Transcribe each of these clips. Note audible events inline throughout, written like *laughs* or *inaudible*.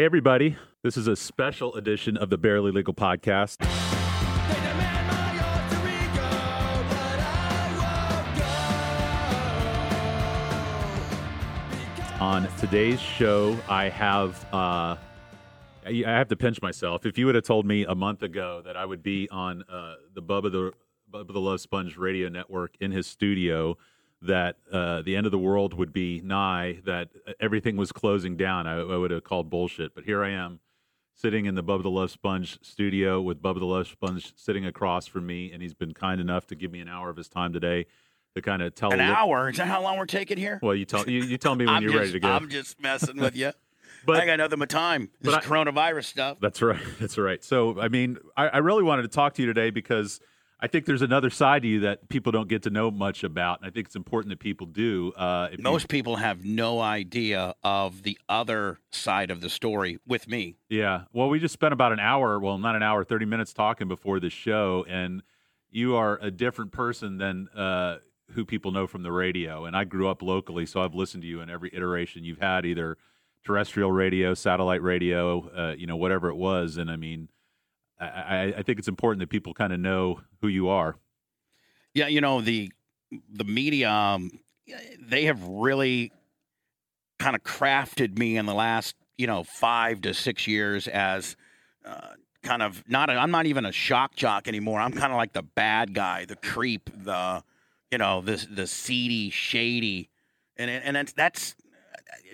Hey, everybody. This is a special edition of the Barely Legal Podcast. On today's show, I have uh, I have to pinch myself. If you would have told me a month ago that I would be on uh, the Bubba the Bubba the Love Sponge radio network in his studio, that uh, the end of the world would be nigh, that everything was closing down, I, I would have called bullshit. But here I am, sitting in the Bubba the Love Sponge studio with Bubba the Love Sponge sitting across from me, and he's been kind enough to give me an hour of his time today to kind of tell you An hour? Is that how long we're taking here? Well, you tell you, you tell me when *laughs* you're just, ready to go. I'm just messing with you. *laughs* But- I got nothing but time. This but I- coronavirus stuff. That's right. *laughs* That's right. So, I mean, I, I really wanted to talk to you today because I think there's another side to you that people don't get to know much about, and I think it's important that people do. Uh, if you- Most people have no idea of the other side of the story with me. yeah. Well, we just spent about an hour, well, not an hour, 30 minutes talking before the show, and you are a different person than uh, who people know from the radio. And I grew up locally, so I've listened to you in every iteration you've had, either terrestrial radio, satellite radio, uh, you know, whatever it was. And I mean, I, I, think it's important that people kind of know who you are. Yeah, you know the the media. Um, they have really kind of crafted me in the last you know five to six years as uh, kind of not. I'm not even a shock jock anymore. I'm kind of like the bad guy, the creep, the you know the the seedy, shady, and and it's, that's.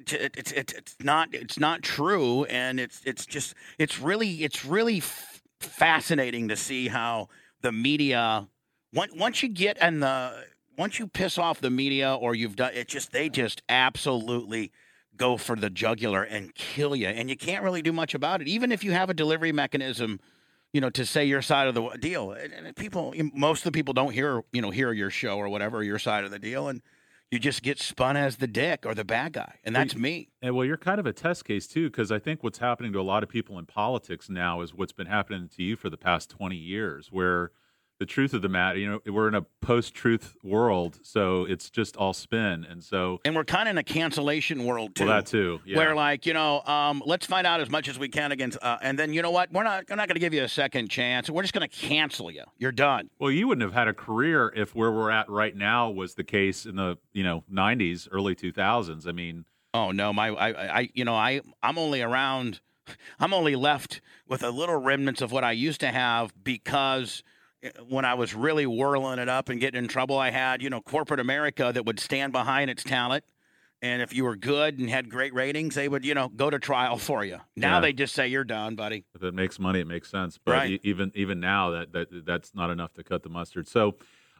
It's, it's it's not it's not true, and it's it's just it's really it's really fascinating to see how the media once you get in the once you piss off the media or you've done it just they just absolutely go for the jugular and kill you and you can't really do much about it. Even if you have a delivery mechanism you know to say your side of the deal and people most of the people don't hear you know hear your show or whatever your side of the deal and you just get spun as the dick or the bad guy and that's me. And well, you're kind of a test case too, because I think what's happening to a lot of people in politics now is what's been happening to you for the past 20 years, where the truth of the matter, you know, we're in a post-truth world, so it's just all spin, and so and we're kind of in a cancellation world too well, that too, yeah. where like you know um, let's find out as much as we can against uh, and then you know what we're not we're not going to give you a second chance we're just going to cancel you you're done well, you wouldn't have had a career if where we're at right now was the case in the you know 90s, early 2000s. I mean, oh no my I, I you know i i'm only around *laughs* i'm only left with a little remnants of what i used to have because when I was really whirling it up and getting in trouble, I had, you know, corporate America that would stand behind its talent. And if you were good and had great ratings, they would, you know, go to trial for you. Now Yeah. they just say you're done, buddy. if it makes money, it makes sense. But Right. even even now, that, that that's not enough to cut the mustard. So,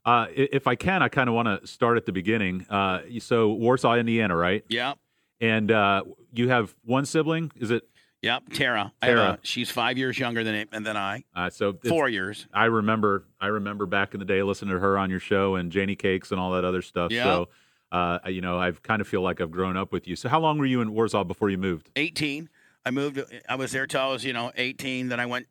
uh, if I can, I kind of want to start at the beginning. Uh, so Warsaw, Indiana, right? Yeah. And uh, you have one sibling. Is it? Yep, Tara. I Tara. a- she's five years younger than and than I. Uh, so Four years. I remember. I remember back in the day listening to her on your show and Janie Cakes and all that other stuff. Yeah. So, uh, you know, I've kind of feel like I've grown up with you. So, how long were you in Warsaw before you moved? 18. I moved. I was there till I was, you know, 18. Then I went,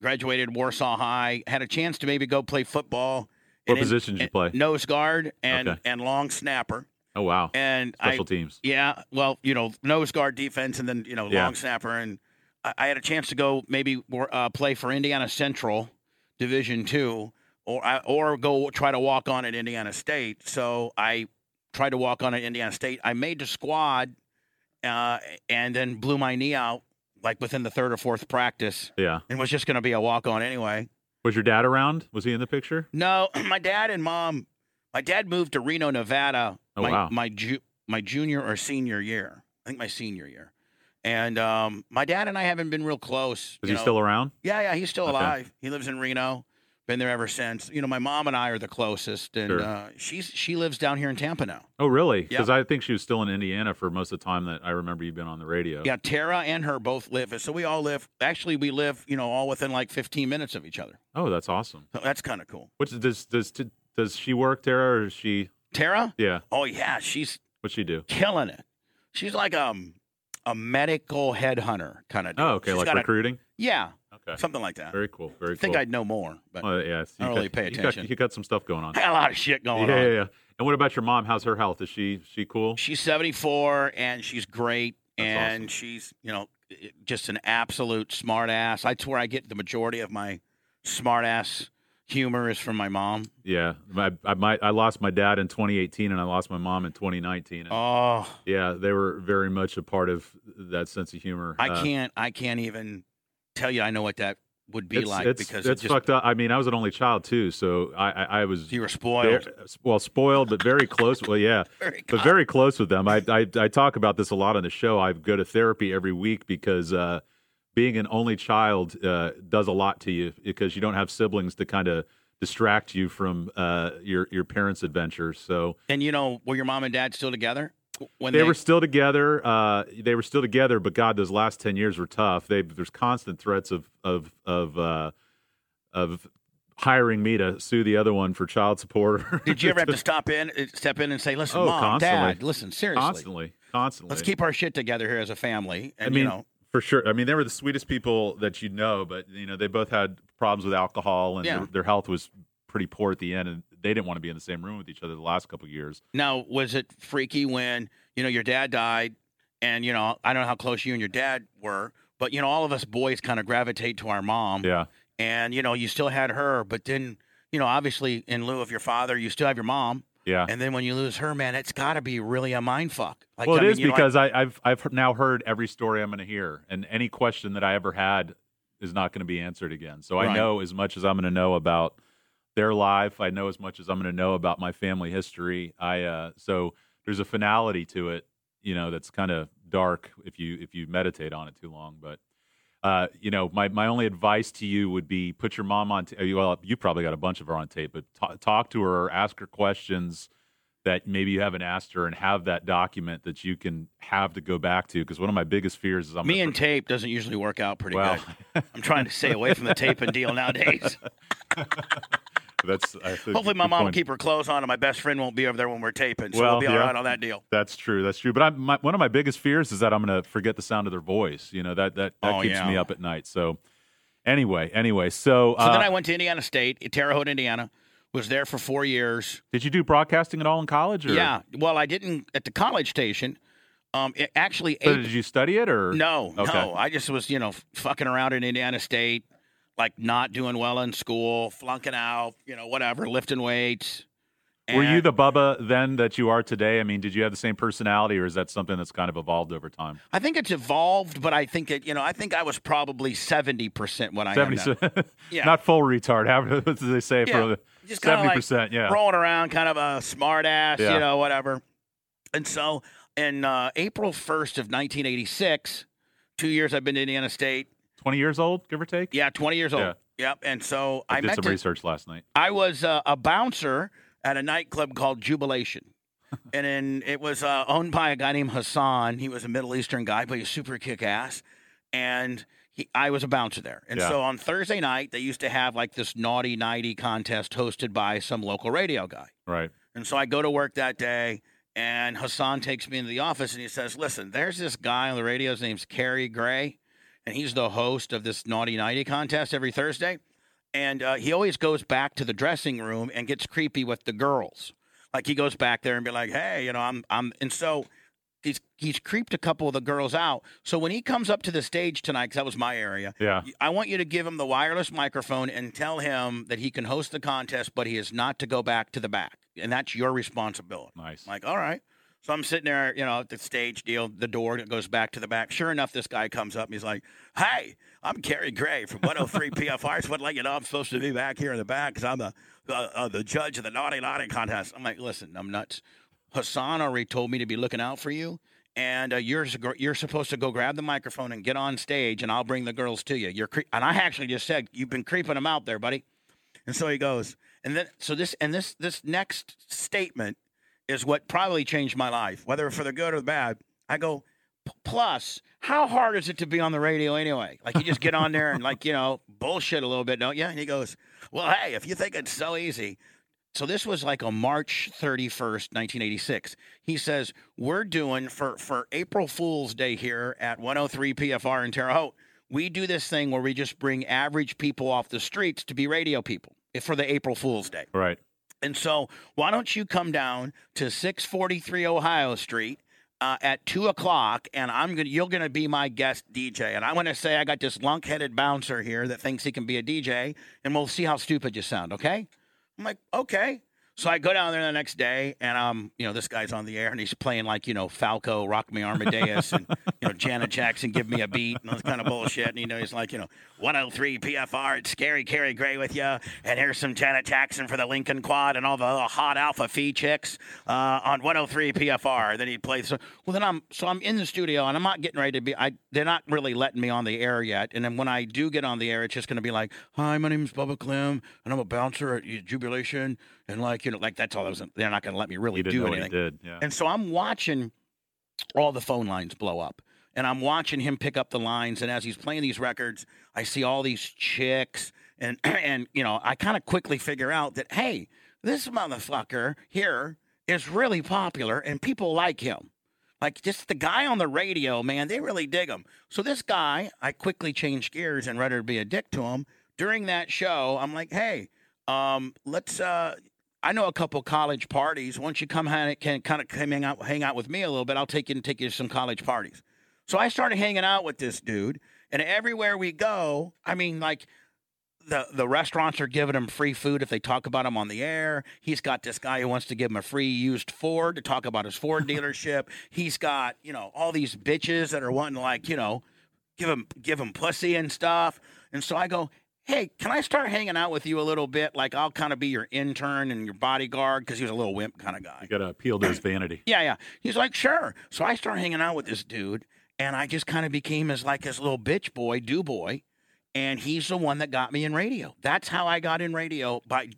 graduated Warsaw High. Had a chance to maybe go play football. What And in- position did you play? Nose guard and Okay. and long snapper. Oh wow, And I, special teams. yeah, well, you know, nose guard defense, and then you know, Yeah. long snapper. And I, I had a chance to go maybe uh, play for Indiana Central Division Two, or I- or go try to walk on at Indiana State. So I tried to walk on at Indiana State. I made the squad, uh, and then blew my knee out like within the third or fourth practice, Yeah. and was just going to be a walk on anyway. Was your dad around? Was he in the picture? No, *clears throat* my dad and mom. My dad moved to Reno, Nevada. Oh, my, wow. My ju- my junior or senior year. I think my senior year. And um, my dad and I haven't been real close. Is he know. still around? Yeah, yeah, he's still Okay. alive. He lives in Reno. Been there ever since. You know, my mom and I are the closest, and Sure. uh, she's she lives down here in Tampa now. Oh, really? Because I think she was still in Indiana for most of the time that I remember you've been on the radio. Yeah, Tara and her both live. So we all live. Actually, we live. You know, all within like 15 minutes of each other. Oh, that's awesome. So that's kind of cool. Which does does does she work, Tara, or is she? Tara? Yeah. Oh yeah, she's What's she do? killing it. She's like um a medical headhunter kind of. Oh, okay, She's like got a- recruiting. yeah, Okay. something like that. Very cool. Very I think cool. I'd know more, but Well, yes. I don't you really got- pay you got- attention. You got some stuff going on. I got a lot of shit going yeah, on. yeah, yeah. And what about your mom? How's her health? Is she she cool? She's 74 and she's great, That's and awesome. she's you know just an absolute smart ass. That's where I get the majority of my smart ass humor is from my mom. Yeah, I, I might I lost my dad in 2018 and I lost my mom in 2019. And Oh, yeah, they were very much a part of that sense of humor. I Uh, can't. I can't even tell you. I know what that would be it's, like it's, because it's it just fucked up. I mean, I was an only child too, so I I, I was you were very- spoiled. well spoiled, but very close. Well, yeah, *laughs* Very but very close with them. I, I I talk about this a lot on the show. I go to therapy every week because uh, being an only child uh, does a lot to you because you don't have siblings to kind of distract you from uh, your your parents' adventures. So And you know, were your mom and dad still together when they, were still together. Uh, they were still together, but God, those last ten years were tough. They there's constant threats of of of uh, of hiring me to sue the other one for child support. *laughs* Did you ever have to stop in, uh, step in, and say, "Listen, Oh, mom, constantly. dad, listen, seriously, constantly, constantly? let's keep our shit together here as a family." And I mean, you know, for sure. I mean, they were the sweetest people that you know, but you know, they both had problems with alcohol, and Yeah. their, their health was pretty poor at the end, and they didn't want to be in the same room with each other the last couple of years. now was it freaky when you know your dad died, and you know, I don't know how close you and your dad were, but you know, all of us boys kind of gravitate to our mom, Yeah, and you know, you still had her, but then you know, obviously, in lieu of your father, you still have your mom. Yeah. And then when you lose her, man, it's got to be really a mind fuck. Like, well, I mean, is you know, because I, I've I've now heard every story I'm going to hear, and any question that I ever had is not going to be answered again. So I know as much as I'm going to know about their life. I know as much as I'm going to know about my family history. I uh, so there's a finality to it, you know, that's kind of dark if you if you meditate on it too long. But uh, you know, my my only advice to you would be put your mom on. T- well, you probably got a bunch of her on tape, but ta talk to her, ask her questions that maybe you haven't asked her, and have that document that you can have to go back to. Because one of my biggest fears is I'm me and tape doesn't usually work out pretty well, good. I'm trying to stay away from the tape and deal nowadays. *laughs* that's I think Hopefully, my mom will keep her clothes on, and my best friend won't be over there when we're taping, so Well, we'll be all yeah. right on that deal. That's true. That's true. But I'm, my, one of my biggest fears is that I'm going to forget the sound of their voice. You know that that, that Oh, keeps yeah. me up at night. So anyway, anyway, so, So uh, then I went to Indiana State, Terre Haute, Indiana. Was there for four years. did you do broadcasting at all in college? Or? Yeah. Well, I didn't at the college station. Um, it actually, So April- did you study it or no, Okay. no. I just was, you know, fucking around in Indiana State, like not doing well in school, flunking out, you know, whatever, lifting weights. Were you the Bubba then that you are today? I mean, did you have the same personality, or is that something that's kind of evolved over time? I think it's evolved, but I think it, you know, I think I was probably seventy percent what I am now. Seventy, *laughs* Yeah. not full retard. How *laughs* what do they say Yeah. for the Just kinda seventy like percent? Yeah, rolling around, kind of a smart ass, Yeah. you know, whatever. And so, in uh, April first of nineteen eighty six, two years I've been to Indiana State. Twenty years old, give or take. Yeah, twenty years old. Yeah. Yep. And so I, I, did some to- research last night. I was uh, a bouncer at a nightclub called Jubilation. *laughs* and then it was uh, owned by a guy named Hassan. He was a Middle Eastern guy, but he was super kick ass. And he, I was a bouncer there. And Yeah. so on Thursday night, they used to have like this naughty nighty contest hosted by some local radio guy. Right. And so I go to work that day, and Hassan takes me into the office and he says, Listen, there's this guy on the radio. His name's Kerry Gray, and he's the host of this Naughty Nighty contest every Thursday. And uh, he always goes back to the dressing room and gets creepy with the girls. Like he goes back there and be like, Hey, you know, I'm, I'm, and so. He's, he's creeped a couple of the girls out. So when he comes up to the stage tonight, because that was my area, Yeah. I want you to give him the wireless microphone and tell him that he can host the contest, but he is not to go back to the back. And that's your responsibility. Nice. I'm like, all right. So I'm sitting there, you know, at the stage deal, the door that goes back to the back. Sure enough, this guy comes up and he's like, Hey, I'm Kerry Gray from 103 *laughs* PFR. Just to let you know I'm supposed to be back here in the back because I'm the, the, uh, the judge of the Naughty Naughty contest. I'm like, Listen, I'm nuts. Hassan already told me to be looking out for you. And uh, you're you're supposed to go grab the microphone and get on stage, and I'll bring the girls to you. You're cre- and I actually just said you've been creeping them out there, buddy. And so he goes, and then so this and this this next statement is what probably changed my life, whether for the good or the bad. I go, plus, how hard is it to be on the radio anyway? Like you just get on there and like you know bullshit a little bit, don't you? And he goes, well, hey, if you think it's so easy. So this was like on March 31st, 1986. He says, we're doing for, for April Fool's Day here at 103 PFR in Terre Haute, we do this thing where we just bring average people off the streets to be radio people for the April Fool's Day. Right. And so, why don't you come down to 643 Ohio Street uh, at two o'clock, and I'm gonna you're gonna be my guest DJ, and I want to say I got this lunk-headed bouncer here that thinks he can be a DJ, and we'll see how stupid you sound. Okay? I'm like, okay. So I go down there the next day, and um, you know, this guy's on the air, and he's playing like you know Falco, Rock Me Amadeus, and you know Janet Jackson, Give Me a Beat, and all this kind of bullshit. And you know, he's like, you know, 103 PFR, it's scary Carrie Gray with you, and here's some Janet Jackson for the Lincoln Quad, and all the hot Alpha Phi chicks uh, on 103 PFR. Then he plays. So, well, then I'm so I'm in the studio, and I'm not getting ready to be. I they're not really letting me on the air yet, and then when I do get on the air, it's just going to be like, hi, my name is Bubba Clem, and I'm a bouncer at Jubilation and like you know, like that's all I was. They're not going to let me really do anything. yeah. And so I'm watching all the phone lines blow up, and I'm watching him pick up the lines. And as he's playing these records, I see all these chicks, and *clears throat* and you know, I kind of quickly figure out that hey, this motherfucker here is really popular, and people like him. Like just the guy on the radio, man, they really dig him. So this guy, I quickly changed gears and rather be a dick to him. During that show, I'm like, hey, um, let's uh, I know a couple college parties. Once you come hang, can kind of come hang out, hang out with me a little bit, I'll take you and take you to some college parties. So I started hanging out with this dude, and everywhere we go, I mean, like the the restaurants are giving him free food if they talk about him on the air. He's got this guy who wants to give him a free used Ford to talk about his Ford dealership. *laughs* He's got you know all these bitches that are wanting to like you know give him give him pussy and stuff. And so I go, hey, can I start hanging out with you a little bit? Like I'll kind of be your intern and your bodyguard because he was a little wimp kind of guy. You got to appeal to his vanity. *clears throat* yeah, yeah. He's like, sure. So I start hanging out with this dude, and I just kind of became his like his little bitch boy, do boy, and he's the one that got me in radio. That's how I got in radio by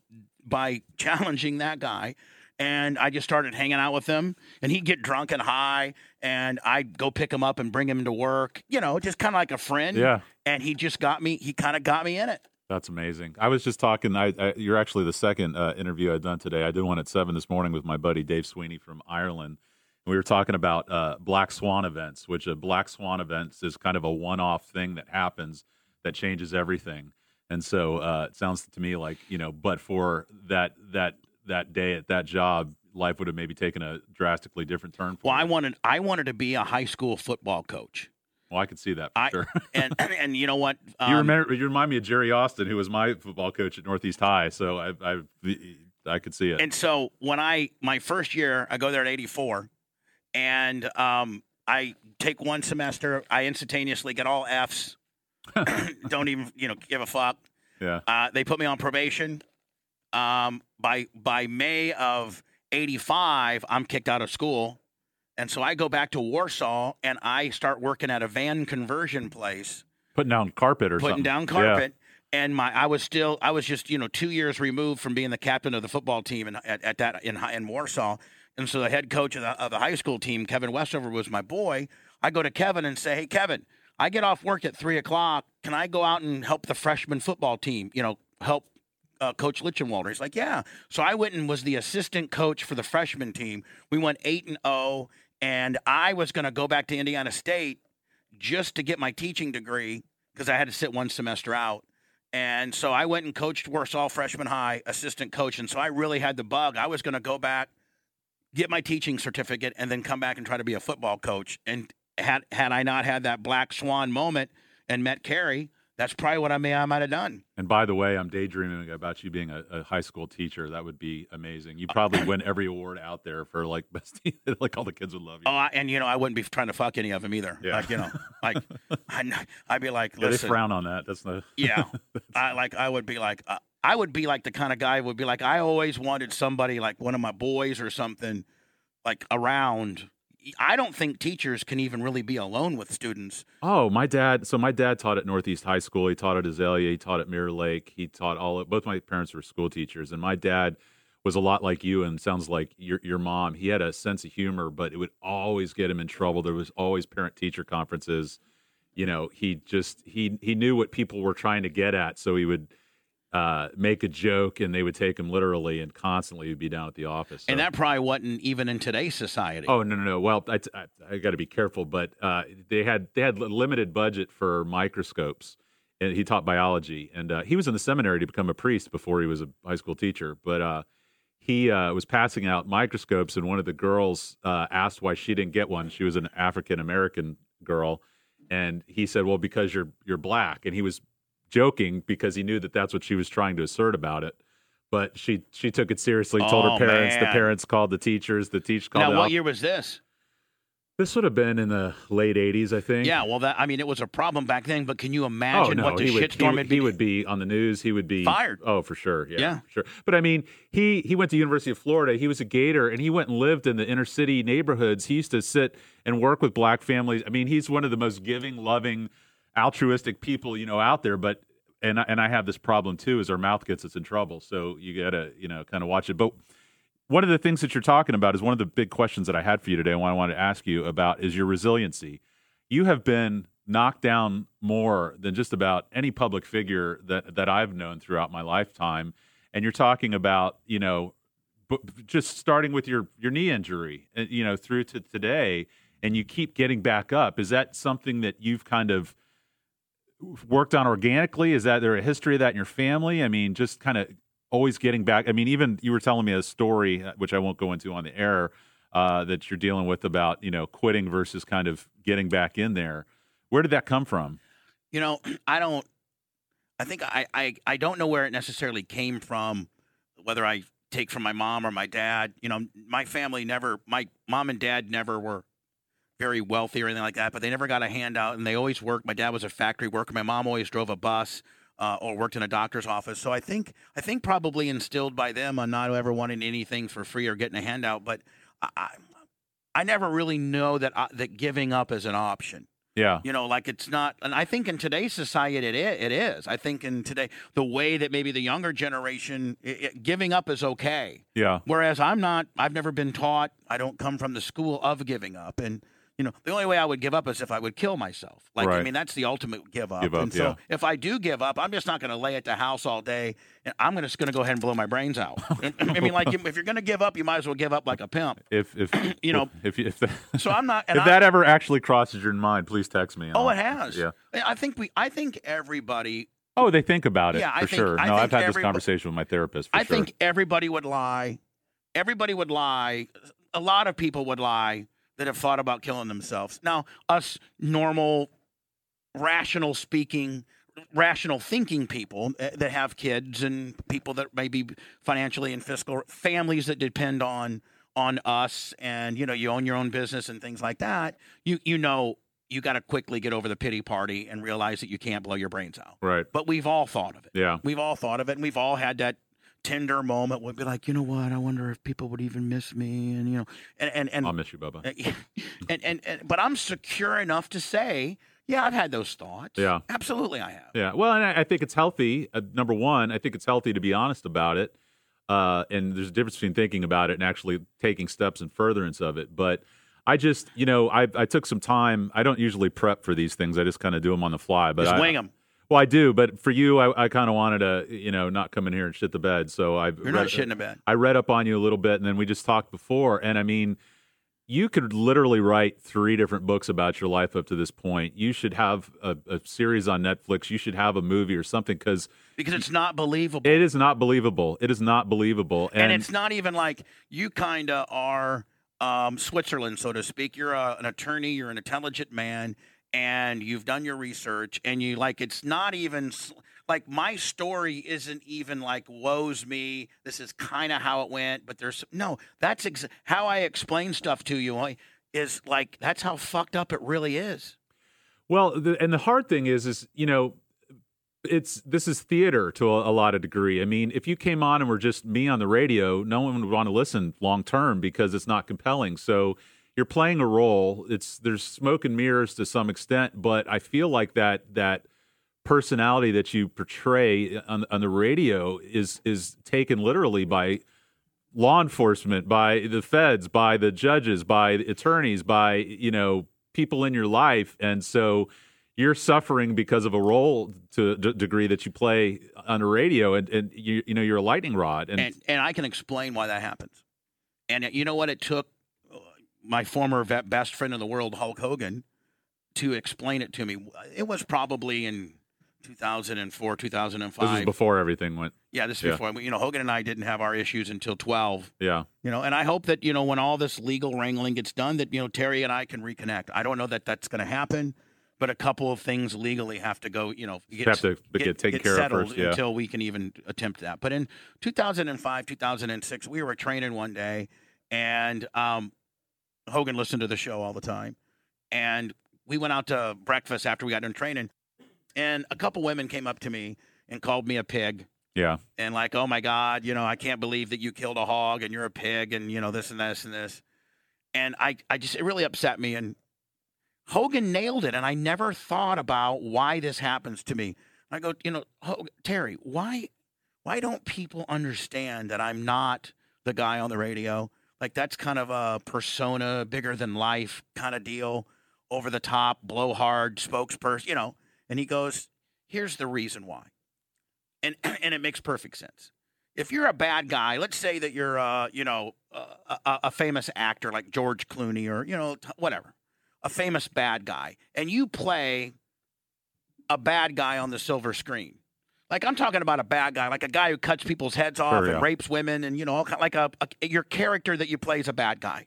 by *laughs* challenging that guy. And I just started hanging out with him, and he'd get drunk and high, and I'd go pick him up and bring him to work, you know, just kind of like a friend. Yeah and he just got me. He kind of got me in it. That's amazing. I was just talking. I, I you're actually the second uh, interview I've done today. I did one at seven this morning with my buddy Dave Sweeney from Ireland. We were talking about uh, Black Swan events, which a Black Swan events is kind of a one-off thing that happens that changes everything. And so uh, it sounds to me like you know, but for that that that day at that job, life would have maybe taken a drastically different turn. well, you. I wanted I wanted to be a high school football coach. Well, I could see that for I, sure. *laughs* and and you know what? *laughs* Um, you remember? You remind me of Jerry Austin, who was my football coach at Northeast High. So I I I could see it. And so when I my first year, I go there at '84, and um, I take one semester. I instantaneously get all Fs. *laughs* *coughs* Don't even you know give a fuck. Yeah. Uh, they put me on probation. Um, by by May of '85, I'm kicked out of school and so I go back to Warsaw and I start working at a van conversion place. Putting down carpet or putting something. down carpet. Yeah. And my I was still I was just, you know, two years removed from being the captain of the football team in, at, at that in in Warsaw. And so the head coach of the, of the high school team, Kevin Westover, was my boy. I go to Kevin and say, Hey Kevin, I get off work at three o'clock. Can I go out and help the freshman football team? You know, help uh, Coach Lichtenwalder. He's like, yeah. So I went and was the assistant coach for the freshman team. We went eight and zero, and I was going to go back to Indiana State just to get my teaching degree because I had to sit one semester out. And so I went and coached Warsaw freshman high, assistant coach. And so I really had the bug. I was going to go back, get my teaching certificate, and then come back and try to be a football coach. And had had I not had that black swan moment and met Carrie, that's probably what I may I might have done. And by the way, I'm daydreaming about you being a, a high school teacher. That would be amazing. You probably win every award out there for like *laughs* best. like all the kids would love you. Oh, I, and you know I wouldn't be trying to fuck any of them either. Yeah. Like you know, like *laughs* I, would be like, yeah, they frown on that. That's the *laughs* yeah. I like I would be like uh, I would be like the kind of guy would be like I always wanted somebody like one of my boys or something like around I don't think teachers can even really be alone with students. Oh, my dad. So my dad taught at Northeast High School. He taught at Azalea. He taught at Mirror Lake. He taught all. Both my parents were school teachers, and my dad was a lot like you, and sounds like your your mom. He had a sense of humor, but it would always get him in trouble. There was always parent teacher conferences. You know, he just he he knew what people were trying to get at, so he would uh, make a joke and they would take him literally and constantly would be down at the office. So. And that probably wasn't even in today's society. Oh no no no. Well, I, I, I got to be careful, but uh, they had they had limited budget for microscopes, and he taught biology, and uh, he was in the seminary to become a priest before he was a high school teacher, but. Uh, he uh, was passing out microscopes, and one of the girls uh, asked why she didn't get one. She was an African American girl, and he said, "Well, because you're you're black." And he was joking because he knew that that's what she was trying to assert about it. But she she took it seriously. Told Oh, her parents. The parents called the teachers. The teachers called. Now, what op- year was this? This would have been in the late '80s, I think. Yeah, well, that I mean, it was a problem back then. But can you oh, imagine oh, no, what the he would, he, shitstorm would- would be? he would be on the news. He would be Fired. Oh, for sure. Yeah, Yeah. for sure. But I mean, he he went to University of Florida. He was a Gator, and he went and lived in the inner city neighborhoods. He used to sit and work with black families. I mean, he's one of the most giving, loving, altruistic people you know out there. But and and I have this problem too, is our mouth gets us in trouble. So you gotta you know kind of watch it. But one of the things that you're talking about is one of the big questions that I had for you today. and what I wanted to ask you about is your resiliency. You have been knocked down more than just about any public figure that that I've known throughout my lifetime. And you're talking about, you know, just starting with your your knee injury, uh, you know, through to today, and you keep getting back up. Is that something that you've kind of worked on organically? Is that there a history of that in your family? I mean, just kind of always getting back. I mean, even you were telling me a story, uh, which I won't go into on the air, uh, that you're dealing with about you know quitting versus kind of getting back in there. Where did that come from? You know, *clears throat* I don't. I think I, I I don't know where it necessarily came from, whether I take from my mom or my dad. You know, my family never, my mom and dad never were very wealthy or anything like that, but they never got a handout, and they always worked. My dad was a factory worker. My mom always drove a bus. Uh, or worked in a doctor's office, so I think I think probably instilled by them on not ever wanting anything for free or getting a handout. But I, I, I never really know that I, that giving up is an option. Yeah, You know, like it's not, and I think in today's society it is. It is. I think in today the way that maybe the younger generation i i giving up is okay, yeah, whereas I'm not. I've never been taught. I don't come from the school of giving up, and you know, the only way I would give up is if I would kill myself. Like I mean, that's the ultimate give up. Give up, and so yeah. if I do give up, I'm just not going to lay at the house all day, and I'm just going to go ahead and blow my brains out. *laughs* I mean, like if you're going to give up, you might as well give up like a pimp. if if *clears throat* You know, if if, that, So I'm not. *laughs* And if I- that ever actually crosses your mind, please text me. Oh, I'll- it has. Yeah. I think we. I think everybody Oh, they think about it Yeah, for think- sure. I no, I've had this conversation with my therapist. For I sure. think everybody would lie. Everybody would lie. A lot of people would lie that have thought about killing themselves. Now, us normal, rational speaking, rational thinking people uh, that have kids and people that may be financially and fiscal families that depend on on us and you know you own your own business and things like that you you know you got to quickly get over the pity party and realize that you can't blow your brains out right. but we've all thought of it Yeah. We've all thought of it, and we've all had that tender moment. We'd be like, you know what? I wonder if people would even miss me, and you know, and and and I'll miss you, Bubba. *laughs* and, and, and but I'm secure enough to say, yeah, I've had those thoughts. Yeah. absolutely, I have. Yeah. Well, and I, I think it's healthy. Uh, number one, I think it's healthy to be honest about it. Uh, and there's a difference between thinking about it and actually taking steps in furtherance of it. But I just, you know, I, I took some time. I don't usually prep for these things. I just kind of do them on the fly. But Just I, wing them. Well, I do. But for you, I, I kind of wanted to, you know, not come in here and shit the bed. So I You're not shitting a bed. I read up on you a little bit, and then we just talked before. And I mean, you could literally write three different books about your life up to this point. You should have a, a series on Netflix. You should have a movie or something because because it's not believable. it is not believable. It is not believable. and, it's not even like you kind of are um, Switzerland, so to speak. You're a, an attorney, you're an intelligent man, and you've done your research, and you like it's not even like my story isn't even like woes me. This is kind of how it went, but there's no. That's ex- how I explain stuff to you. Is like that's how fucked up it really is. Well, the, and the hard thing is, is you know, it's this is theater to a, a lot of degree. I mean, if you came on and were just me on the radio, no one would want to listen long term because it's not compelling. So you're playing a role. It's there's smoke and mirrors to some extent, but I feel like that that personality that you portray on, on the radio is is taken literally by law enforcement, by the feds, by the judges, by the attorneys, by you know people in your life, and so you're suffering because of a role to d- degree that you play on the radio, and, and you you know you're a lightning rod, and, and and I can explain why that happens. And you know what it took my former vet, best friend in the world, Hulk Hogan, to explain it to me. It was probably in 2004, 2005. This 2005. was before everything went. yeah, this is yeah. before. You know, Hogan and I didn't have our issues until 12. Yeah. You know, and I hope that you know when all this legal wrangling gets done, that you know Terry and I can reconnect. I don't know that that's going to happen, but a couple of things legally have to go. You know, get, have to get taken care of first, yeah. until we can even attempt that. But in 2005, 2006, we were training one day, and um, Hogan listened to the show all the time, and we went out to breakfast after we got done training, and a couple women came up to me and called me a pig Yeah. and like, oh my God, you know, I can't believe that you killed a hog and you're a pig and you know this and this and this. And I, I just it really upset me. And Hogan nailed it. And I never thought about why this happens to me. I go, you know, Hogan, Terry, why why don't people understand that I'm not the guy on the radio? Like that's kind of a persona, bigger than life kind of deal, over the top, blowhard spokesperson, you know. And he goes, here's the reason why and *clears throat* and it makes perfect sense. If you're a bad guy, let's say that you're, uh, you know, a, a, famous actor like George Clooney or you know, whatever, a famous bad guy, and you play a bad guy on the silver screen. Like I'm talking about a bad guy, like a guy who cuts people's heads off and yeah. rapes women, and you know, like a, a your character that you play is a bad guy.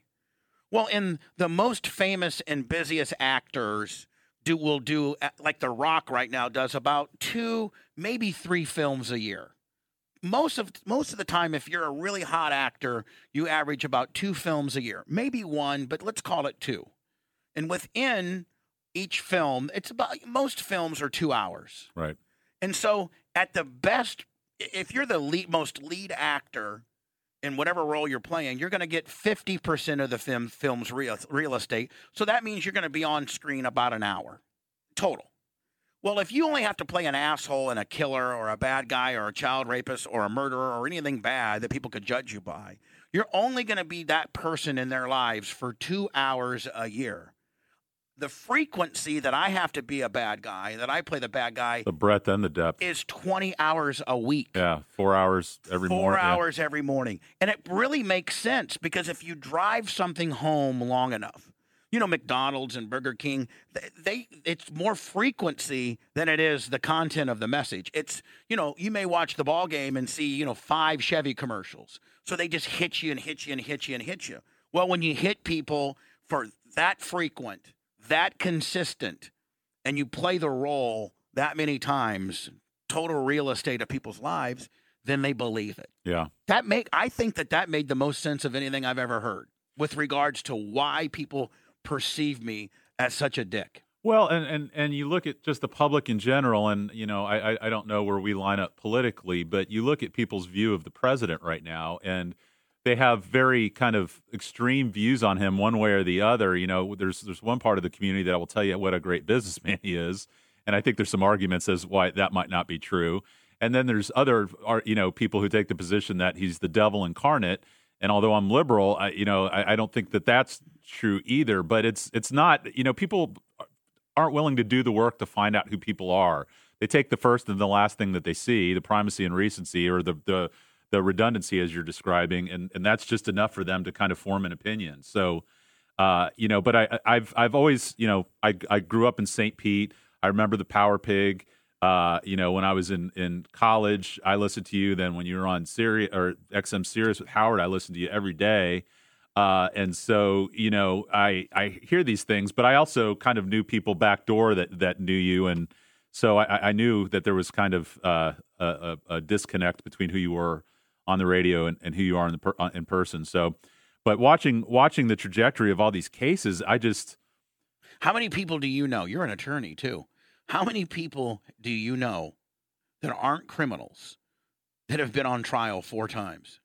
Well, in the most famous and busiest actors do will do uh, like The Rock right now does about two, maybe three films a year. Most of most of the time, if you're a really hot actor, you average about two films a year, maybe one, but let's call it two. And within each film, it's about most films are two hours. Right. And so, at the best, if you're the lead, most lead actor in whatever role you're playing, you're going to get 50% of the film, film's real, real estate. So that means you're going to be on screen about an hour total. Well, if you only have to play an asshole and a killer or a bad guy or a child rapist or a murderer or anything bad that people could judge you by, you're only going to be that person in their lives for two hours a year. The frequency that I have to be a bad guy, that I play the bad guy, The breadth and the depth. is 20 hours a week. Yeah. Four hours every Four morning. Four hours every morning. And it really makes sense because if you drive something home long enough, you know, McDonald's and Burger King, they it's more frequency than it is the content of the message. It's, you know, you may watch the ball game and see, you know, five Chevy commercials. So they just hit you and hit you and hit you and hit you. Well, when you hit people for that frequent, that consistent, and you play the role that many times, total real estate of people's lives, then they believe it. Yeah. That make I think that that made the most sense of anything I've ever heard with regards to why people perceive me as such a dick. Well, and, and and you look at just the public in general, and you know, I I- I don't know where we line up politically, but you look at people's view of the president right now, and they have very kind of extreme views on him, one way or the other. You know, there's there's one part of the community that will tell you what a great businessman *laughs* he is, and I think there's some arguments as why that might not be true. And then there's other, you know, people who take the position that he's the devil incarnate. And although I'm liberal, I, you know, I, I don't think that that's true either. But it's it's not, you know, people aren't willing to do the work to find out who people are. They take the first and the last thing that they see, the primacy and recency, or the the, the redundancy as you're describing, and, and that's just enough for them to kind of form an opinion. So, uh, you know, but I, I've I've always, you know, I I grew up in St. Pete. I remember the Power Pig. Uh, you know, when I was in in college, I listened to you. Then when you were on Sirius or XM Sirius with Howard, I listened to you every day. Uh, and so, you know, I I hear these things, but I also kind of knew people backdoor that that knew you, and so I, I knew that there was kind of uh, a, a disconnect between who you were on the radio and, and who you are in the per, uh, in person. So, but watching watching the trajectory of all these cases, I just How many people do you know? You're an attorney too. How many people do you know that aren't criminals that have been on trial four times?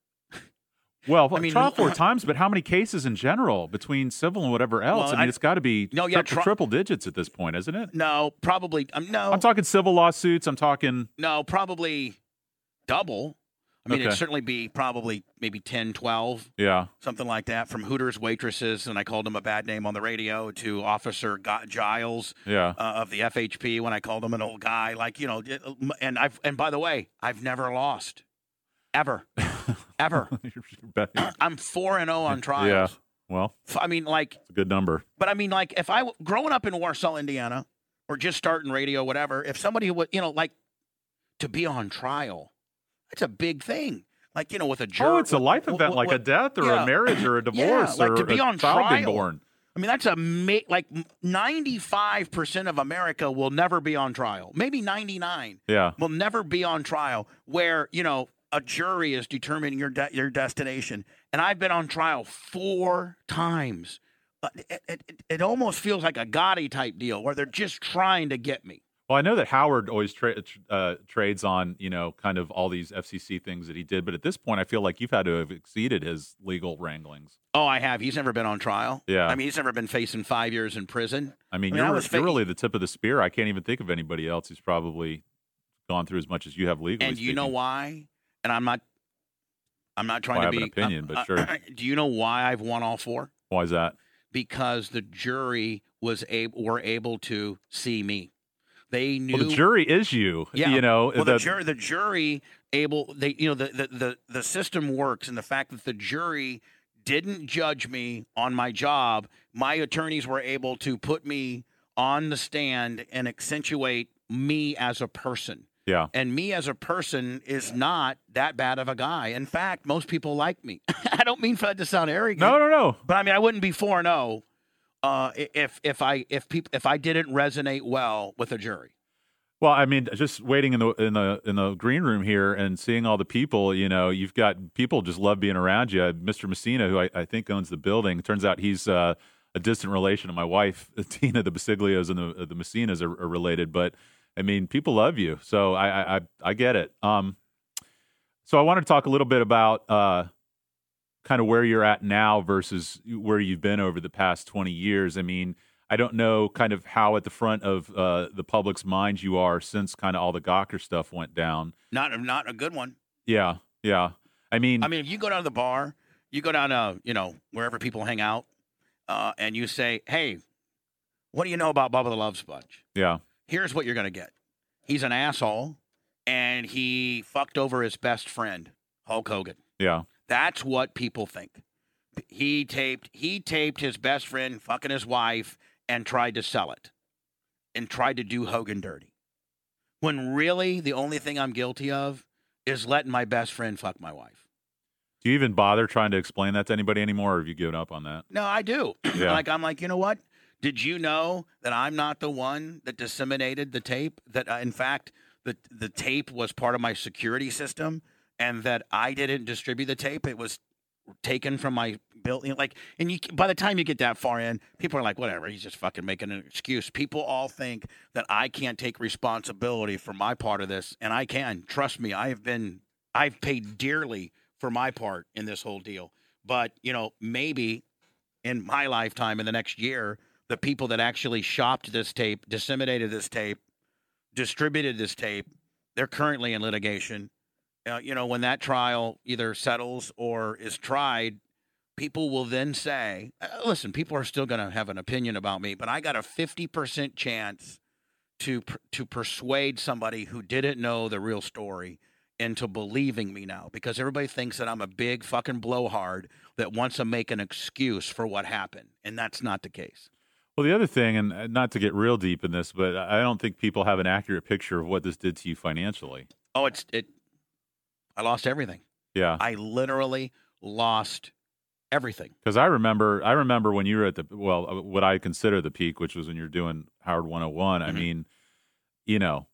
well, I mean, trial four times, but how many cases in general between civil and whatever else? Well, I mean, I- it's got to be No, yeah, triple, tri- triple digits at this point, isn't it? No, probably um, no, I'm talking civil lawsuits. I'm talking no, probably double. I mean, it'd certainly be probably maybe 10, 12, yeah, something like that. From Hooters waitresses, and I called him a bad name on the radio, to Officer Giles yeah. uh, of the FHP when I called him an old guy. Like you know, and I've and by the way, I've never lost, ever, *laughs* ever. *laughs* *clears throat* I'm four and zero on *laughs* trials. Yeah. Well, I mean, like, it's a good number. but I mean, like, if I, growing up in Warsaw, Indiana, or just starting radio, whatever, if somebody would, you know, like to be on trial, it's a big thing. Like you know, with a jury. Oh, it's a life event, like a death or yeah. a marriage or a *clears throat* divorce like or to be a on child being trial. born. I mean, that's a ma- like ninety five percent of America will never be on trial. Maybe ninety nine Yeah. will never be on trial where you know a jury is determining your de- your destination. And I've been on trial four times. It, it, it, it almost feels like a Gotti type deal where they're just trying to get me. Well, I know that Howard always tra- uh, trades on, you know, kind of all these FCC things that he did, but at this point, I feel like you've had to have exceeded his legal wranglings. Oh, I have. He's never been on trial. Yeah. I mean, he's never been facing five years in prison. I mean, I mean, you're, was you're really the tip of the spear. I can't even think of anybody else who's probably gone through as much as you have legally. And you know why? And I'm not. I'm not trying Well, I to have be an opinion, but uh, sure. do you know why I've won all four? Why is that? Because the jury was able were able to see me. They knew Well, the jury is you. Yeah. You know, Well, the the- jury, the jury able they you know the, the the the system works, and the fact that the jury didn't judge me on my job, my attorneys were able to put me on the stand and accentuate me as a person. yeah. And me as a person is not that bad of a guy. In fact, most people like me. *laughs* I don't mean for that to sound arrogant. No, no, no. But I mean, I wouldn't be four and zero uh, if if I if people if I didn't resonate well with a jury. Well, I mean, just waiting in the in the in the green room here and seeing all the people, you know, you've got people just love being around you. Mr. Messina, who I, I think owns the building, turns out he's uh, a distant relation of my wife, *laughs* Tina. The Basiglios and the the Messinas are, are related, but I mean, people love you, so I I, I, I get it. Um, so I want to talk a little bit about uh, kind of where you're at now versus where you've been over the past 20 years. I mean, I don't know kind of how at the front of uh, the public's mind you are since kind of all the Gawker stuff went down. Not not a good one. Yeah, yeah. I mean, I mean, if you go down to the bar, you go down to you know wherever people hang out, uh, and you say, "Hey, what do you know about Bubba the Love Sponge?" yeah, Here's what you're gonna get. He's an asshole, and he fucked over his best friend, Hulk Hogan. yeah, That's what people think. He taped he taped his best friend fucking his wife and tried to sell it, and tried to do Hogan dirty. When really the only thing I'm guilty of is letting my best friend fuck my wife. Do you even bother trying to explain that to anybody anymore, or have you given up on that? No, I do. *clears throat* Yeah. like I'm like, you know what? Did you know that I'm not the one that disseminated the tape? That uh, in fact the the tape was part of my security system, and that I didn't distribute the tape. It was taken from my building. Like, and you by the time you get that far in, people are like, whatever. He's just fucking making an excuse. People all think that I can't take responsibility for my part of this, and I can. Trust me, I have been. I've paid dearly for my part in this whole deal. But you know, maybe in my lifetime in the next year the people that actually shopped this tape disseminated this tape distributed this tape they're currently in litigation uh, you know when that trial either settles or is tried people will then say uh, listen people are still going to have an opinion about me but i got a 50% chance to to persuade somebody who didn't know the real story into believing me now because everybody thinks that I'm a big fucking blowhard that wants to make an excuse for what happened, and that's not the case. Well, the other thing, and uh, not to get real deep in this, but I don't think people have an accurate picture of what this did to you financially. Oh, it's it. I lost everything. Yeah, I literally lost everything. because I remember, I remember when you were at the well, uh, what I consider the peak, which was when you're doing Howard 101. I Mhm. mean, you know,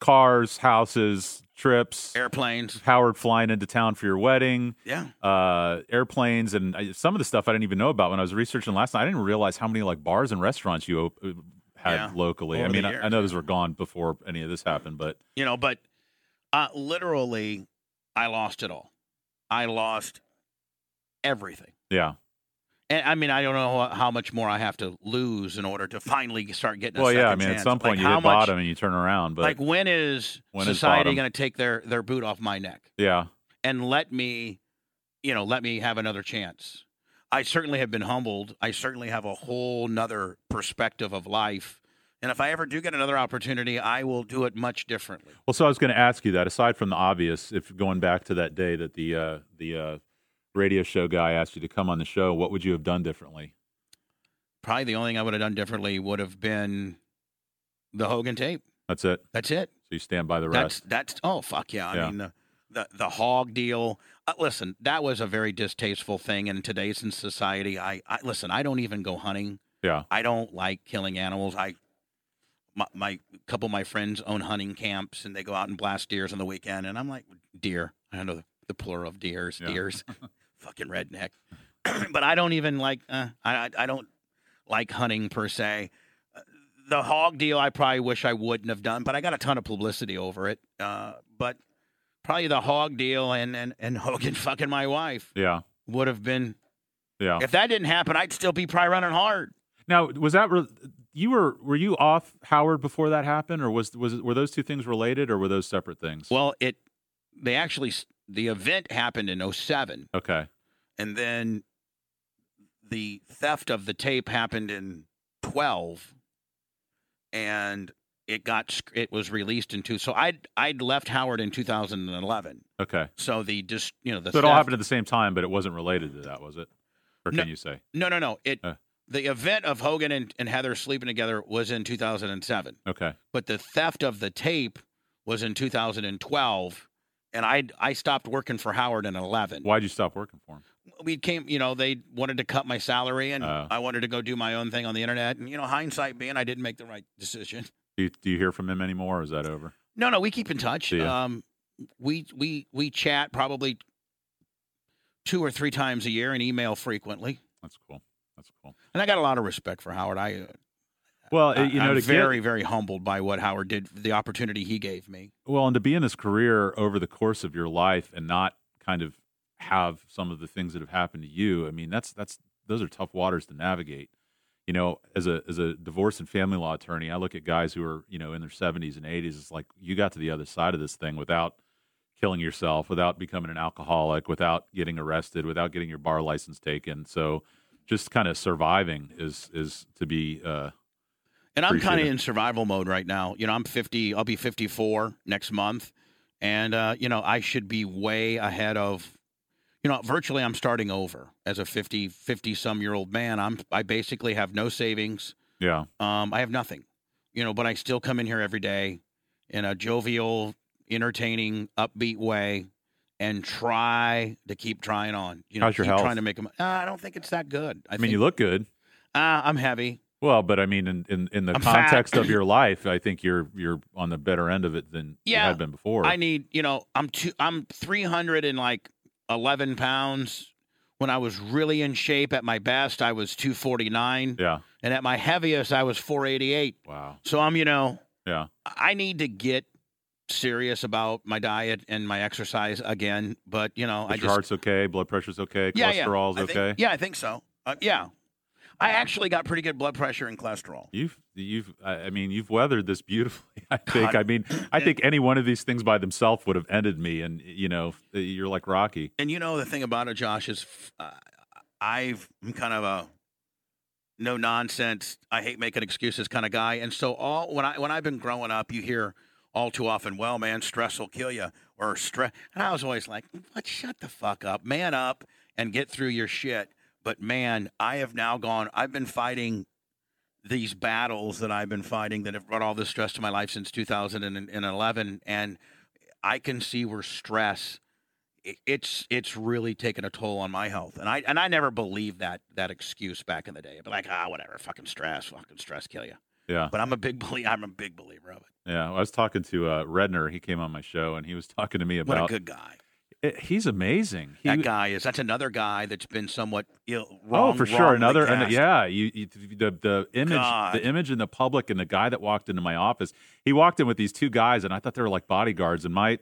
cars, houses, trips, Airplanes. Howard flying into town for your wedding, Yeah. uh, airplanes, and I, some of the stuff I didn't even know about when I was researching last night. I didn't realize how many like bars and restaurants you op- uh, had Yeah, locally. I over the mean, I, I know those were gone before any of this happened, but You know, but uh, literally, I lost it all. I lost everything. yeah. And I mean, I don't know how much more I have to lose in order to finally start getting. A Well, yeah. I mean, at some point Like, you hit much- bottom and you turn around, but like when is When society going to take their their boot off my neck yeah, and let me you know let me have another chance i certainly have been humbled i certainly have a whole nother perspective of life and if i ever do get another opportunity i will do it much differently Well, so I was going to ask you that. Aside from the obvious, if going back to that day that the uh, the uh, radio show guy asked you to come on the show, what would you have done differently? probably the only thing i would have done differently would have been the Hogan tape. That's it. That's it. So you stand by the That's rest. that's oh fuck yeah. I Yeah. mean the the the hog deal. Uh, listen, that was a very distasteful thing in today's in society. I, I listen. I don't even go hunting. Yeah. I don't like killing animals. I my, my couple of my friends own hunting camps and they go out and blast deers on the weekend and I'm like deer. I know the, plural of deers, Yeah. deers. *laughs* Fucking redneck. *clears throat* but I don't even like uh, I I- I don't like hunting per se. Uh, The hog deal I probably wish I wouldn't have done, but I got a ton of publicity over it. Uh, but probably the hog deal and and and *laughs* Hogan fucking my wife Yeah. would have been Yeah. if that didn't happen, I'd still be probably running hard. Now, was that re- you were were you off Howard before that happened, or was was were those two things related, or were those separate things? Well, it they actually the event happened in 07 okay. and then the theft of the tape happened in 12 and it got it was released in two so I'd I'd left Howard in 2011. Okay. So the just you know the So it all happened at the same time, but it wasn't related to that, was it? Or No. can you say? No, no, no. It Uh. The event of Hogan and, and Heather sleeping together was in 2007. Okay. but the theft of the tape was in 2012 and i i stopped working for howard in 11 Why'd you stop working for him? we came you know they wanted to cut my salary and Oh. i wanted to go do my own thing on the internet and you know hindsight being i didn't make the right decision Do you, do you hear from him anymore, or is that over? no no we keep in touch um we we we chat probably two or three times a year and email frequently That's cool. That's cool. And i got a lot of respect for howard i uh, Well, I- you know, I'm to very get, very humbled by what howard did the opportunity he gave me well, and to be in this career over the course of your life and not kind of have some of the things that have happened to you. I mean, that's that's those are tough waters to navigate. You know, as a as a divorce and family law attorney, I look at guys who are you know in their seventies and eighties. It's like you got to the other side of this thing without killing yourself, without becoming an alcoholic, without getting arrested, without getting your bar license taken. So, just kind of surviving is is to be. Uh, And I'm kind of in survival mode right now. You know, I'm 50. I'll be 54 next month, and uh, you know, I should be way ahead of. You know, virtually, I'm starting over as a 50, 50 some year old man. I'm. I basically have no savings. yeah, Um, I have nothing. You know, but I still come in here every day in a jovial, entertaining, upbeat way, and try to keep trying on. You know, How's your keep health? trying to make them. Uh, I don't think it's that good. I, I mean, you look good. Uh, I'm heavy. Well, but I mean, in in, in the I'm context of your life, I think you're you're on the better end of it than you have been before. I need, you know, I'm two, I'm 300 and like 11 pounds. When I was really in shape at my best, I was 249, yeah. and at my heaviest, I was 488. Wow. So I'm, you know, Yeah. I need to get serious about my diet and my exercise again. But you know, But I your just heart's okay. Blood pressure's okay. Yeah, yeah. Cholesterol's I think- okay. yeah, I think so. Uh, yeah, I actually got pretty good blood pressure and cholesterol. You've you've I I mean you've weathered this beautifully. *laughs* I think. God. I mean I think any one of these things by themselves would have ended me. And you know you're like Rocky. And you know the thing about it, Josh, is uh, I've I'm kind of a no nonsense. I hate making excuses kind of guy. And so all when I when I've been growing up, you hear all too often, "Well, man, stress will kill you," or "stress." And I was always like, "What? Shut the fuck up, man up, and get through your shit." But man, I have now gone. I've been fighting these battles that I've been fighting that have brought all this stress to my life since 2011, and I can see where stress it's it's really taken a toll on my health, and I and I never believed that that excuse back in the day. Be like, ah, whatever, fucking stress, fucking stress kill you. Yeah. But I'm a big believer. I'm a big believer of it. Yeah. I was talking to uh, Redner. He came on my show and he was talking to me about. What a good guy It- he's amazing. He, that guy is. That's another guy that's been somewhat ill. Oh, for sure. Another, and yeah, you, you the the image, God. the image in the public, and the guy that walked into my office. He walked in with these two guys, and I thought they were like bodyguards. And my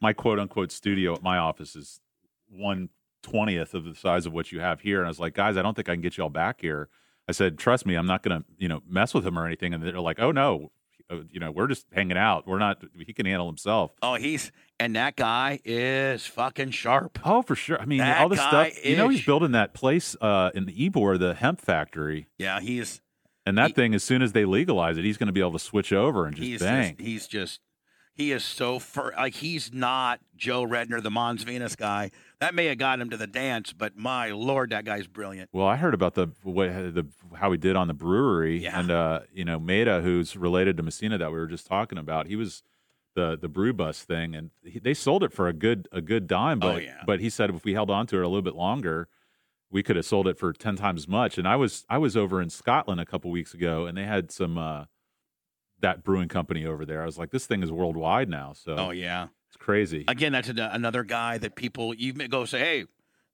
my quote unquote studio at my office is one twentieth of the size of what you have here. And I was like, guys, I don't think I can get you all back here. I said, trust me, I'm not going to you know mess with him or anything. And they're like, oh no, Uh, you know, we're just hanging out. We're not. He can handle himself. Oh, he's and that guy is fucking sharp. Oh, for sure. I mean, That all the guy stuff. You know, he's building that place uh, in Ybor, the hemp factory. Yeah, he's And that He- thing, as soon as they legalize it, he's going to be able to switch over and just he's bang. just he's just He is so fur like he's not Joe Redner, the Mons Venus guy. That may have got him to the dance, but my lord, that guy's brilliant. Well, I heard about the what the how he did on the brewery, Yeah. and uh, you know, Maida, who's related to Messina that we were just talking about, he was the the brew bus thing, and he, they sold it for a good a good dime. But Oh, yeah. but he said if we held on to it a little bit longer, we could have sold it for ten times as much. And I was I was over in Scotland a couple weeks ago, and they had some uh, that brewing company over there. I was like, this thing is worldwide now, so Oh yeah. It's crazy. Again, that's an, another guy that people you may go say, hey,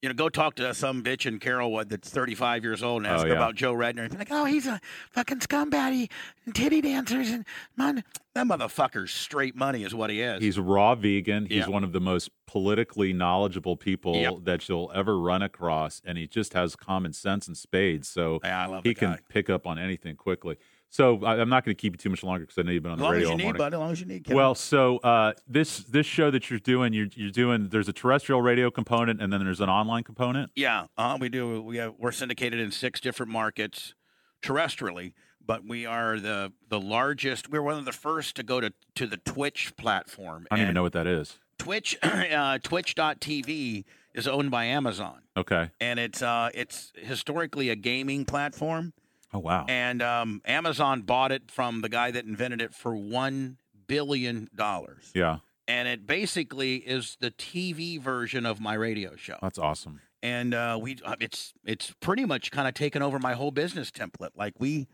you know, go talk to some bitch in Carrollwood that's 35 years old and oh, ask Oh, yeah. about Joe Redner. And like, oh, he's a fucking scumbag, and titty dancers, and man, that motherfucker's straight money is what he is. He's raw vegan. He's Yeah. one of the most politically knowledgeable people Yep. that you'll ever run across, and he just has common sense and spades. So Yeah, he can guy. pick up on anything quickly. So I, I'm not going to keep you too much longer because I know you've been on the radio as you all need, morning. bud. As long as you need. Kevin. Well, so uh, this this show that you're doing, you're you're doing. There's a terrestrial radio component, and then there's an online component. Yeah, uh, we do. We have, we're syndicated in six different markets terrestrially, but we are the the largest. We're one of the first to go to to the Twitch platform. I don't even know what that is. Twitch, *clears throat* uh, Twitch.tv is owned by Amazon, Okay. and it's uh, it's historically a gaming platform. Oh wow. And um, Amazon bought it from the guy that invented it for one billion dollars, yeah, and it basically is the TV version of my radio show. that's awesome. and uh, we uh, it's it's pretty much kind of taken over my whole business template. Like we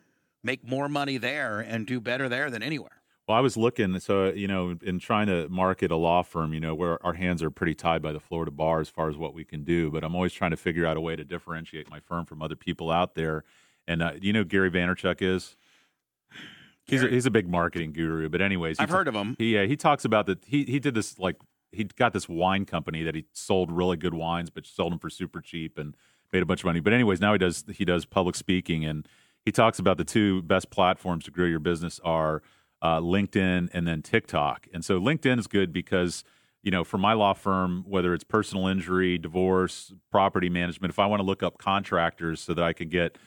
make more money there and do better there than anywhere. Well, I was looking, so you know, in trying to market a law firm, you know, where our hands are pretty tied by the Florida bar as far as what we can do. But I'm always trying to figure out a way to differentiate my firm from other people out there. And uh, you know who Gary Vaynerchuk is? He's a, he's a big marketing guru. But anyways, he I've heard of them. He yeah, he talks about that. He he did this like he got this wine company that he sold really good wines, but sold them for super cheap and made a bunch of money. But anyways, now he does he does public speaking and he talks about the two best platforms to grow your business are uh, LinkedIn and then TikTok. And so LinkedIn is good because you know for my law firm, whether it's personal injury, divorce, property management, if I want to look up contractors so that I could get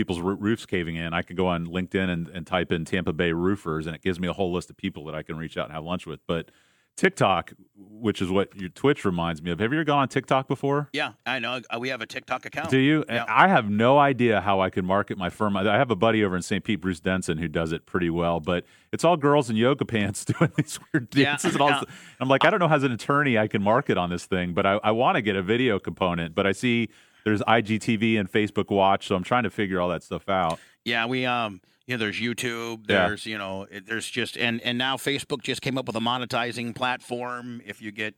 people's roo- roofs caving in, I could go on LinkedIn and, and type in Tampa Bay roofers, and it gives me a whole list of people that I can reach out and have lunch with. But TikTok, which is what your Twitch reminds me of, have you ever gone on TikTok before? Yeah, I know. Uh, we have a TikTok account. Do you? Yeah. I have no idea how I could market my firm. I have a buddy over in St. Pete, Bruce Denson, who does it pretty well, but it's all girls in yoga pants *laughs* doing these weird Yeah, dances. And all yeah. this- I'm like, I don't know how as an attorney I can market on this thing, but I, I want to get a video component. But I see there's IGTV and Facebook Watch, so I'm trying to figure all that stuff out. Yeah, we um, yeah, there's YouTube. Yeah. There's you know, it- there's just and and now Facebook just came up with a monetizing platform if you get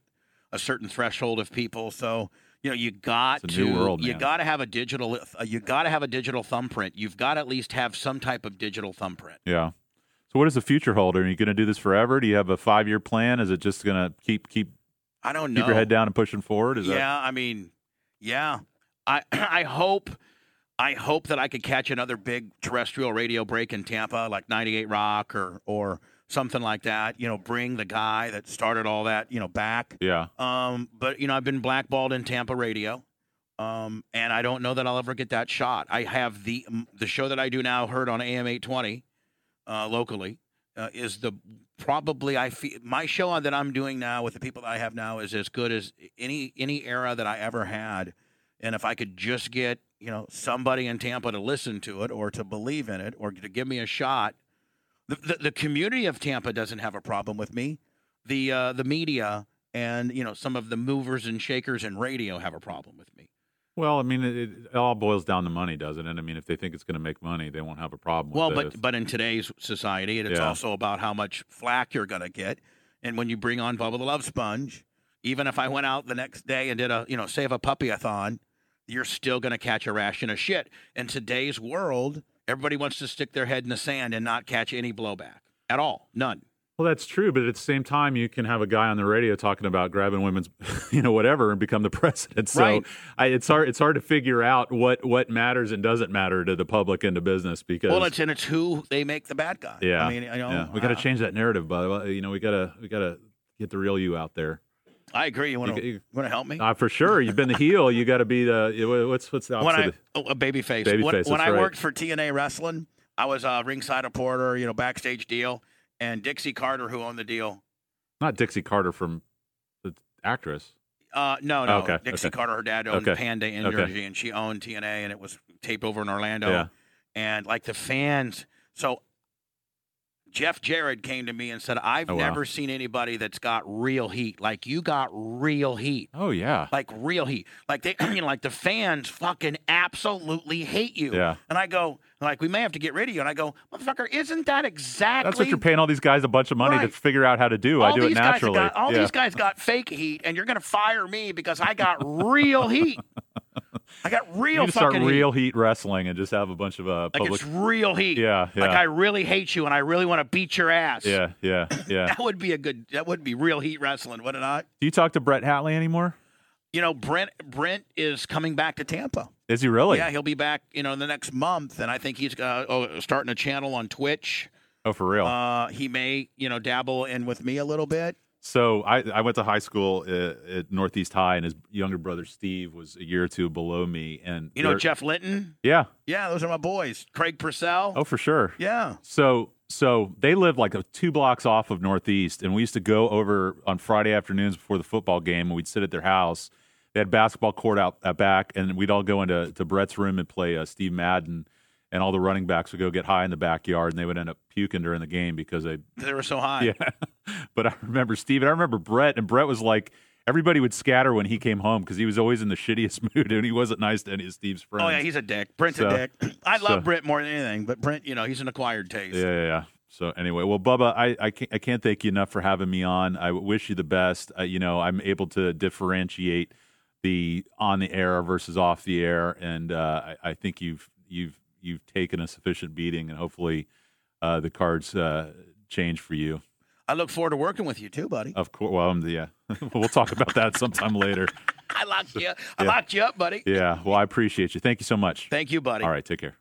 a certain threshold of people. So you know, you got to world, you got to have a digital. Uh, you got to have a digital thumbprint. You've got to at least have some type of digital thumbprint. Yeah. So what does the future hold? Are you going to do this forever? Do you have a five year plan? Is it just going to keep keep I don't know. keep your head down and pushing forward? Is yeah, that I mean, yeah. I *clears throat* I hope I hope that I could catch another big terrestrial radio break in Tampa, like 98 Rock or or something like that. You know, bring the guy that started all that, you know, back. yeah? Um, but you know, I've been blackballed in Tampa radio. Um, and I don't know that I'll ever get that shot. I have the the show that I do now, heard on AM 820, uh, locally, uh, is the probably I feel my show that I'm doing now with the people that I have now is as good as any any era that I ever had. And if I could just get you know somebody in Tampa to listen to it or to believe in it or to give me a shot, the the, the community of Tampa doesn't have a problem with me. The uh, the media and you know some of the movers and shakers in radio have a problem with me. Well, I mean, it, it all boils down to money, doesn't it? I mean, if they think it's going to make money, they won't have a problem. Well, with but it. If- but in today's society, it's Yeah. also about how much flack you're going to get. And when you bring on Bubba the Love Sponge, even if I went out the next day and did a you know save a puppy a thon, you're still going to catch a ration of shit. In today's world, everybody wants to stick their head in the sand and not catch any blowback at all, none. well, that's true. But at the same time, you can have a guy on the radio talking about grabbing women's, *laughs* you know, whatever, and become the president. So Right. I, it's hard. It's hard to figure out what what matters and doesn't matter to the public and to business because. Well, it's and it's who they make the bad guy. yeah, I mean, you know, yeah. we got to uh, change that narrative. By the way, you know, we got to we got to get the real you out there. I agree. You want to want to help me? Uh, for sure, you've been the heel. You got to be the what's what's the when opposite? I of- oh, a baby face. Baby when face, when I right. worked for TNA Wrestling, I was a ringside reporter, you know, backstage deal, and Dixie Carter, who owned the deal, Not Dixie Carter from the actress. Uh, no, no. Okay, Dixie okay. Carter, her dad owned Okay, Panda. Energy, and she owned TNA, and it was taped over in Orlando. Yeah. And like the fans, so Jeff Jarrett came to me and said, "I've Oh, wow. never seen anybody that's got real heat. Like you got real heat." Oh yeah. like real heat. Like they, *clears throat* you know, like the fans fucking absolutely hate you. Yeah. And I go, like, we may have to get rid of you. And I go, motherfucker, isn't that exactly? That's what you're paying all these guys a bunch of money Right. to figure out how to do. All I do it naturally. Got, all yeah. these guys got fake heat, and you're gonna fire me because I got real heat. *laughs* I got *laughs* you real need to start real heat. heat wrestling and just have a bunch of uh, Like public. it's real heat. Yeah, yeah. Like I really hate you, and I really want to beat your ass. yeah, yeah, *laughs* yeah. That would be a good. That would be real heat wrestling, would it not? do you talk to Brett Hatley anymore? You know, Brent Brent is coming back to Tampa. Is he really? Yeah, he'll be back, you know, in the next month, and I think he's uh, oh, starting a channel on Twitch. Oh, for real. Uh, he may, you know, dabble in with me a little bit. So I, I went to high school uh, at Northeast High, and his younger brother Steve was a year or two below me. And You know, Jeff Linton. yeah, Yeah, those are my boys. Craig Purcell. oh for sure. Yeah. So so they lived like a, two blocks off of Northeast, and we used to go over on Friday afternoons before the football game, and we'd sit at their house. They had basketball court out, out back, and we'd all go into to Brett's room and play uh, Steve Madden, and all the running backs would go get high in the backyard, and they would end up puking during the game because they They were so high. Yeah. *laughs* but I remember Steve and I remember Brett, and Brett was like, everybody would scatter when he came home because he was always in the shittiest *laughs* mood and he wasn't nice to any of Steve's friends. Oh, yeah, he's a dick. Brent's So- a dick. *clears throat* I love so- Brent more than anything, but Brent, you know, he's an acquired taste. yeah, yeah, yeah. So anyway, well, Bubba, I, I can't I can't thank you enough for having me on. I wish you the best. Uh, you know, I'm able to differentiate the on the air versus off the air, and uh, I, I think you've you've you've taken a sufficient beating, and hopefully uh, the cards uh, change for you. I look forward to working with you too, buddy. Of course, well, um, yeah, *laughs* we'll talk about that sometime later. *laughs* I locked you. I yeah. locked you up, buddy. Yeah, well, I appreciate you. Thank you so much. Thank you, buddy. All right, take care.